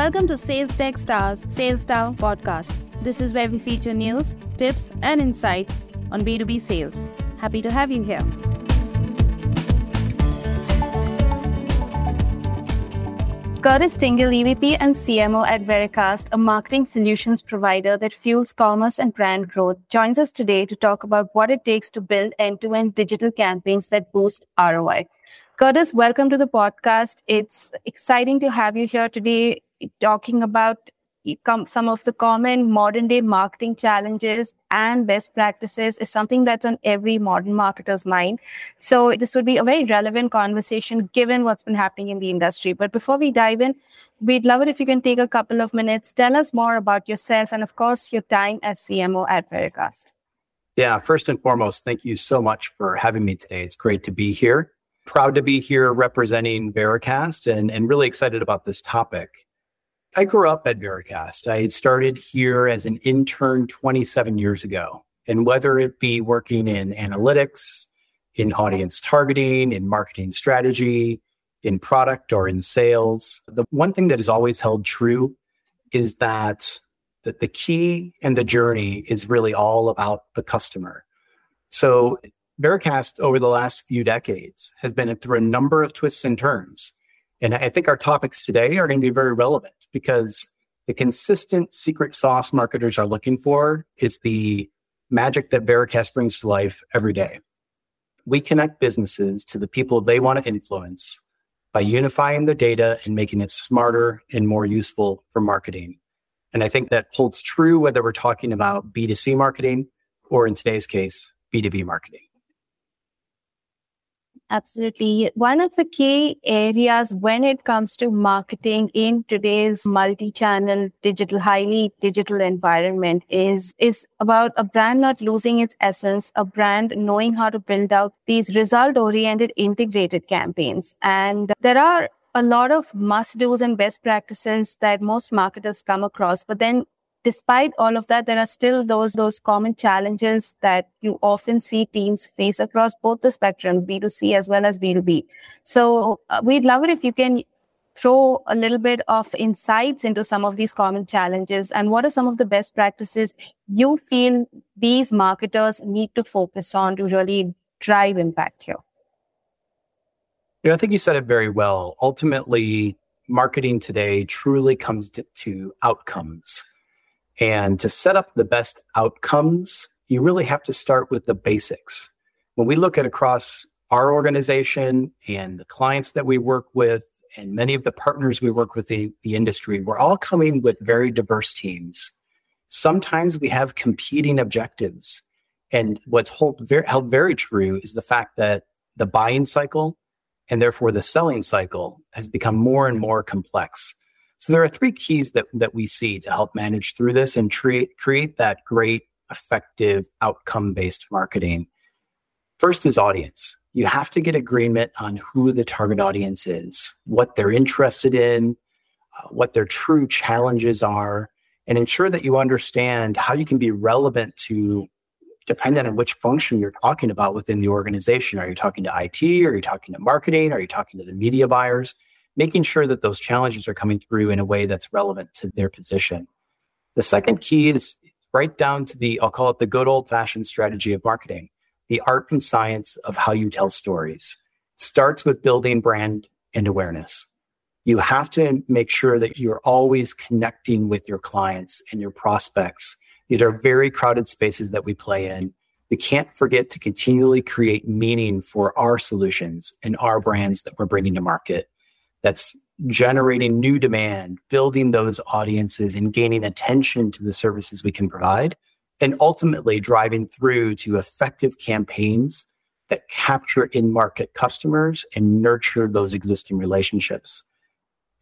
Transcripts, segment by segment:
Welcome to Sales Tech Stars Sales Star podcast. This is where we feature news, tips, and insights on B2B sales. Happy to have you here. Curtis Tingle, EVP and CMO at Vericast, a marketing solutions provider that fuels commerce and brand growth, joins us today to talk about what it takes to build end to end digital campaigns that boost ROI. Curtis, welcome to the podcast. It's exciting to have you here today talking about some of the common modern day marketing challenges and best practices is something that's on every modern marketer's mind. So this would be a very relevant conversation given what's been happening in the industry. But before we dive in, we'd love it if you can take a couple of minutes, tell us more about yourself and of course your time as CMO at Vericast. Yeah, first and foremost, thank you so much for having me today. It's great to be here. Proud to be here representing Vericast and, and really excited about this topic. I grew up at Vericast. I had started here as an intern 27 years ago. And whether it be working in analytics, in audience targeting, in marketing strategy, in product or in sales, the one thing that has always held true is that, that the key and the journey is really all about the customer. So Vericast over the last few decades has been through a number of twists and turns. And I think our topics today are going to be very relevant because the consistent secret sauce marketers are looking for is the magic that Vericast brings to life every day. We connect businesses to the people they want to influence by unifying the data and making it smarter and more useful for marketing. And I think that holds true whether we're talking about B2C marketing or in today's case, B2B marketing. Absolutely. One of the key areas when it comes to marketing in today's multi-channel digital, highly digital environment is, is about a brand not losing its essence, a brand knowing how to build out these result oriented integrated campaigns. And there are a lot of must do's and best practices that most marketers come across, but then despite all of that, there are still those those common challenges that you often see teams face across both the spectrums, B2C as well as B2B. So uh, we'd love it if you can throw a little bit of insights into some of these common challenges and what are some of the best practices you feel these marketers need to focus on to really drive impact here. Yeah, I think you said it very well. Ultimately, marketing today truly comes to, to outcomes and to set up the best outcomes, you really have to start with the basics. When we look at across our organization and the clients that we work with, and many of the partners we work with in the industry, we're all coming with very diverse teams. Sometimes we have competing objectives. And what's hold very, held very true is the fact that the buying cycle and therefore the selling cycle has become more and more complex. So there are three keys that, that we see to help manage through this and create, create that great, effective, outcome based marketing. First is audience. You have to get agreement on who the target audience is, what they're interested in, uh, what their true challenges are, and ensure that you understand how you can be relevant to, depending on which function you're talking about within the organization. Are you talking to IT? Are you talking to marketing? Are you talking to the media buyers? Making sure that those challenges are coming through in a way that's relevant to their position. The second key is right down to the, I'll call it the good old fashioned strategy of marketing, the art and science of how you tell stories. It starts with building brand and awareness. You have to make sure that you're always connecting with your clients and your prospects. These are very crowded spaces that we play in. We can't forget to continually create meaning for our solutions and our brands that we're bringing to market that's generating new demand, building those audiences and gaining attention to the services we can provide, and ultimately driving through to effective campaigns that capture in market customers and nurture those existing relationships.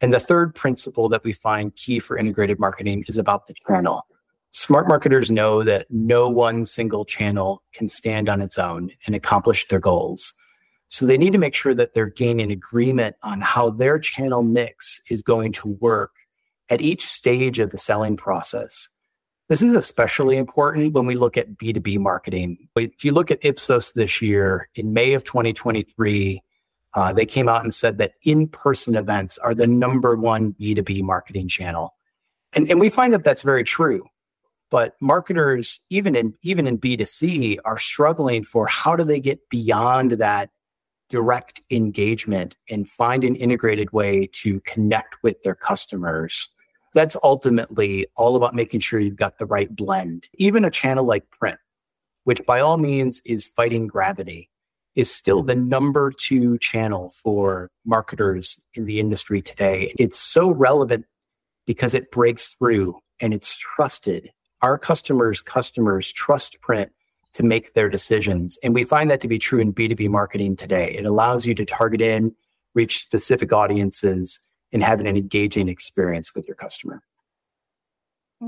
And the third principle that we find key for integrated marketing is about the channel. Smart marketers know that no one single channel can stand on its own and accomplish their goals. So they need to make sure that they're gaining agreement on how their channel mix is going to work at each stage of the selling process. This is especially important when we look at B2B marketing. If you look at Ipsos this year, in May of 2023, Uh, they came out and said that in person events are the number one B2B marketing channel. And, and we find that that's very true. But marketers, even in even in B2C, are struggling for how do they get beyond that direct engagement and find an integrated way to connect with their customers. That's ultimately all about making sure you've got the right blend. Even a channel like print, which by all means is fighting gravity, is still the number two channel for marketers in the industry today. It's so relevant because it breaks through and it's trusted. Our customers' customers trust print to make their decisions. And we find that to be true in B2B marketing today. It allows you to target in, reach specific audiences, and have an engaging experience with your customer.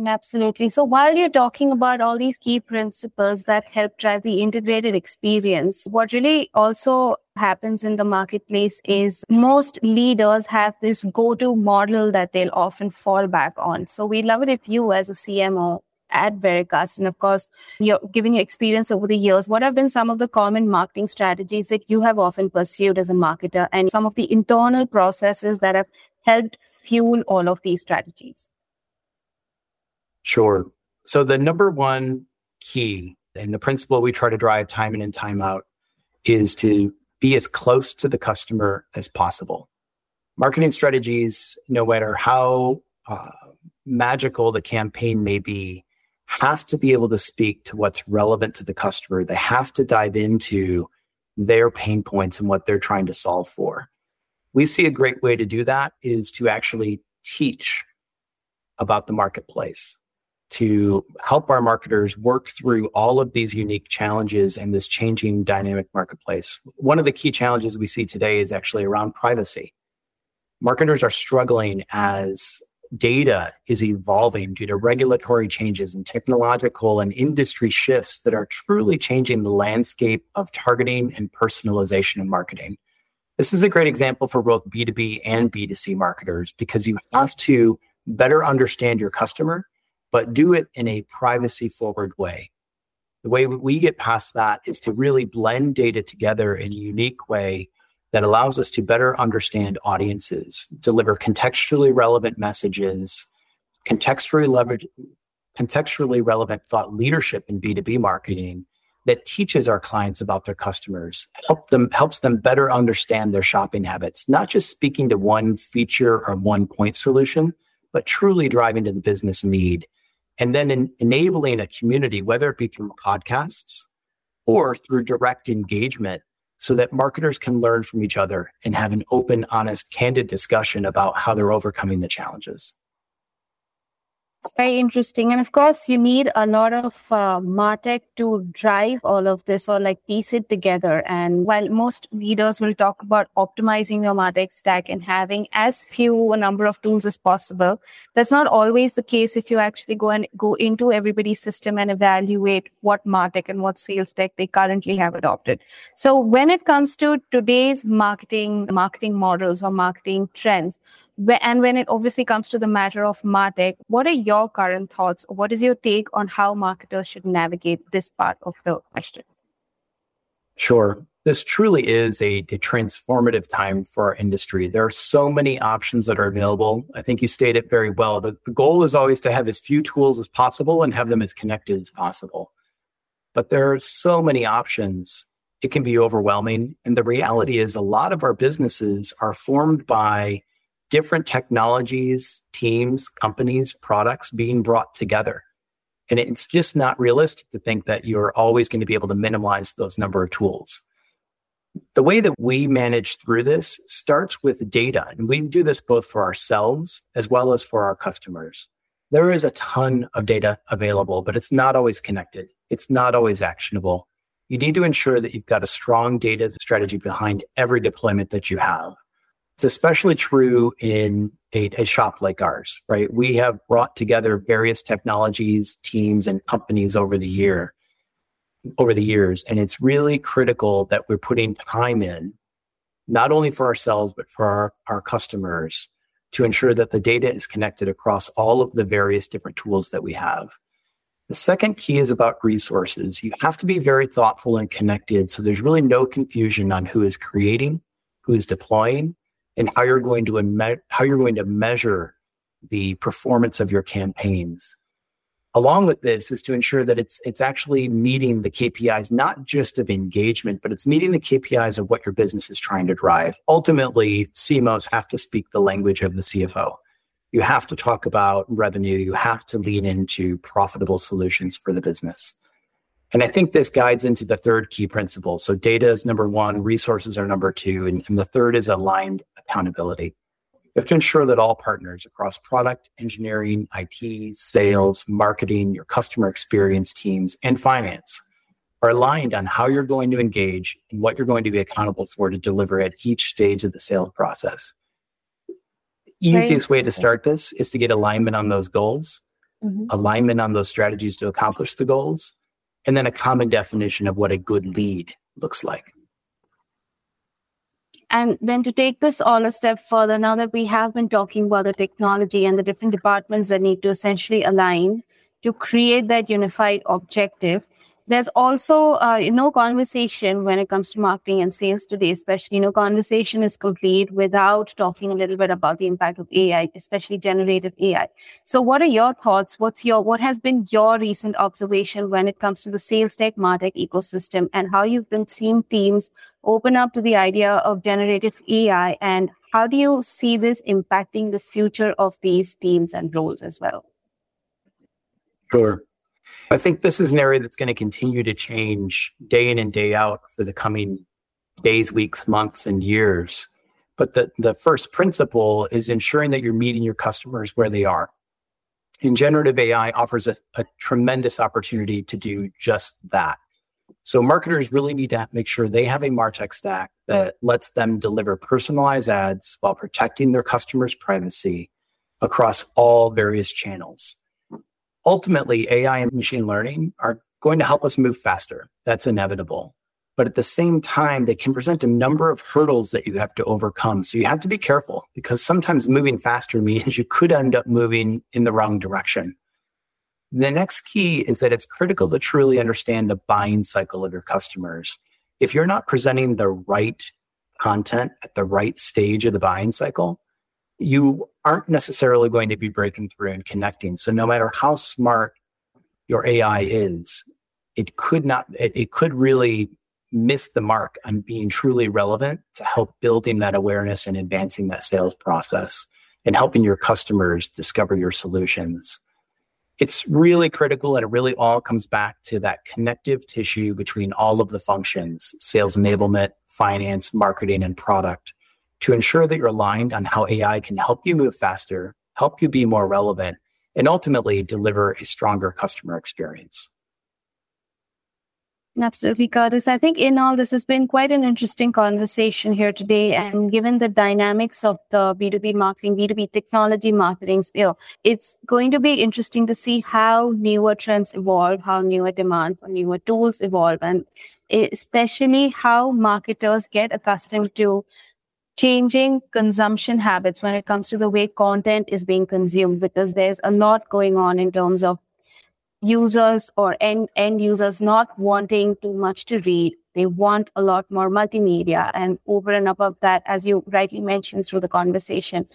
Absolutely. So while you're talking about all these key principles that help drive the integrated experience, what really also happens in the marketplace is most leaders have this go to model that they'll often fall back on. So we'd love it if you, as a CMO, at Vericast, and of course, you're given your experience over the years, what have been some of the common marketing strategies that you have often pursued as a marketer and some of the internal processes that have helped fuel all of these strategies? Sure. So the number one key and the principle we try to drive time in and time out is to be as close to the customer as possible. Marketing strategies, no matter how uh, magical the campaign may be, have to be able to speak to what's relevant to the customer. They have to dive into their pain points and what they're trying to solve for. We see a great way to do that is to actually teach about the marketplace, to help our marketers work through all of these unique challenges in this changing dynamic marketplace. One of the key challenges we see today is actually around privacy. Marketers are struggling as data is evolving due to regulatory changes and technological and industry shifts that are truly changing the landscape of targeting and personalization in marketing. This is a great example for both B2B and B2C marketers because you have to better understand your customer, but do it in a privacy forward way. The way we get past that is to really blend data together in a unique way that allows us to better understand audiences, deliver contextually relevant messages, contextually leverage contextually relevant thought leadership in B2B marketing that teaches our clients about their customers, help them helps them better understand their shopping habits, not just speaking to one feature or one point solution, but truly driving to the business need. And then in enabling a community, whether it be through podcasts or through direct engagement so that marketers can learn from each other and have an open, honest, candid discussion about how they're overcoming the challenges. It's very interesting. And of course, you need a lot of uh, MarTech to drive all of this or like piece it together. And while most leaders will talk about optimizing your MarTech stack and having as few a number of tools as possible, that's not always the case if you actually go and go into everybody's system and evaluate what MarTech and what sales tech they currently have adopted. So when it comes to today's marketing, marketing models or marketing trends, and when it obviously comes to the matter of martech what are your current thoughts? What is your take on how marketers should navigate this part of the question? Sure. This truly is a, a, transformative time for our industry. There are so many options that are available. I think you stated very well. The, the goal is always to have as few tools as possible and have them as connected as possible. But there are so many options. It can be overwhelming. And the reality is a lot of our businesses are formed by different technologies, teams, companies, products being brought together. And it's just not realistic to think that you're always going to be able to minimize those number of tools. The way that we manage through this starts with data, and we do this both for ourselves as well as for our customers. There is a ton of data available, but it's not always connected. It's not always actionable. You need to ensure that you've got a strong data strategy behind every deployment that you have. It's especially true in a, a, shop like ours, right? We have brought together various technologies, teams, and companies over the year, over the years, and it's really critical that we're putting time in, not only for ourselves but for our, our customers, to ensure that the data is connected across all of the various different tools that we have. The second key is about resources. You have to be very thoughtful and connected so there's really no confusion on who is creating who's deploying, and how you're going to me- how you're going to measure the performance of your campaigns. Along with this is to ensure that it's it's actually meeting the KPIs, not just of engagement, but it's meeting the KPIs of what your business is trying to drive. Ultimately, CMOs have to speak the language of the CFO. You have to talk about revenue. You have to lean into profitable solutions for the business. And I think this guides into the third key principle. So data is number one, resources are number two, and, and the third is aligned accountability. You have to ensure that all partners across product, engineering, IT, sales, marketing, your customer experience teams, and finance are aligned on how you're going to engage and what you're going to be accountable for to deliver at each stage of the sales process. The easiest way to start this is to get alignment on those goals, mm-hmm. alignment on those strategies to accomplish the goals, and then a common definition of what a good lead looks like. And then to take this all a step further, now that we have been talking about the technology and the different departments that need to essentially align to create that unified objective, there's also uh, no conversation when it comes to marketing and sales today, especially no conversation is complete without talking a little bit about the impact of AI, especially generative AI. So what are your thoughts? What's your, what has been your recent observation when it comes to the sales tech MarTech ecosystem and how you've been seeing teams open up to the idea of generative AI and how do you see this impacting the future of these teams and roles as well? Sure. I think this is an area that's going to continue to change day in and day out for the coming days, weeks, months, and years. But the, the first principle is ensuring that you're meeting your customers where they are. And generative AI offers a, a tremendous opportunity to do just that. So marketers really need to make sure they have a MarTech stack that lets them deliver personalized ads while protecting their customers' privacy across all various channels ultimately AI and machine learning are going to help us move faster. That's inevitable. But at the same time, they can present a number of hurdles that you have to overcome. So you have to be careful because sometimes moving faster means you could end up moving in the wrong direction. The next key is that it's critical to truly understand the buying cycle of your customers. If you're not presenting the right content at the right stage of the buying cycle, you aren't necessarily going to be breaking through and connecting. So no matter how smart your AI is, it could not, it, it could really miss the mark on being truly relevant to help building that awareness and advancing that sales process and helping your customers discover your solutions. It's really critical and it really all comes back to that connective tissue between all of the functions, sales enablement, finance, marketing, and product to ensure that you're aligned on how AI can help you move faster, help you be more relevant, and ultimately deliver a stronger customer experience. Absolutely, Curtis. I think in all this has been quite an interesting conversation here today. And given the dynamics of the B2B marketing, B2B technology marketing sphere, it's going to be interesting to see how newer trends evolve, how newer demand for newer tools evolve, and especially how marketers get accustomed to changing consumption habits when it comes to the way content is being consumed because there's a lot going on in terms of users or end, end users not wanting too much to read. They want a lot more multimedia. And over and above that as you rightly mentioned through the conversation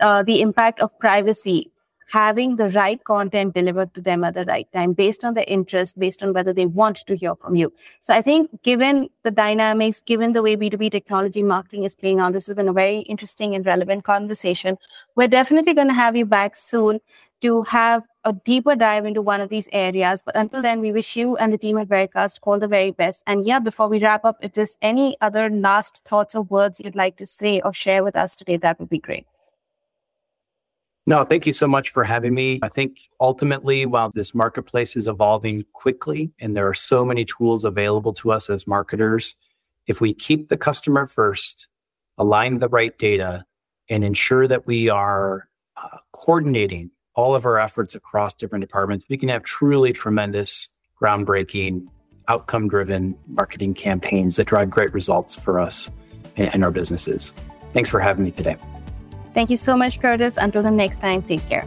uh, the impact of privacy having the right content delivered to them at the right time based on their interest, based on whether they want to hear from you. So I think given the dynamics, given the way B2B technology marketing is playing out, this has been a very interesting and relevant conversation. We're definitely going to have you back soon to have a deeper dive into one of these areas. But until then, we wish you and the team at Vericast all the very best. And yeah, before we wrap up, if there's any other last thoughts or words you'd like to say or share with us today, that would be great. No, thank you so much for having me. I think ultimately, while this marketplace is evolving quickly and there are so many tools available to us as marketers, if we keep the customer first, align the right data, and ensure that we are uh, coordinating all of our efforts across different departments, we can have truly tremendous, groundbreaking, outcome driven marketing campaigns that drive great results for us and, and our businesses. Thanks for having me today. Thank you so much, Curtis. Until the next time, take care.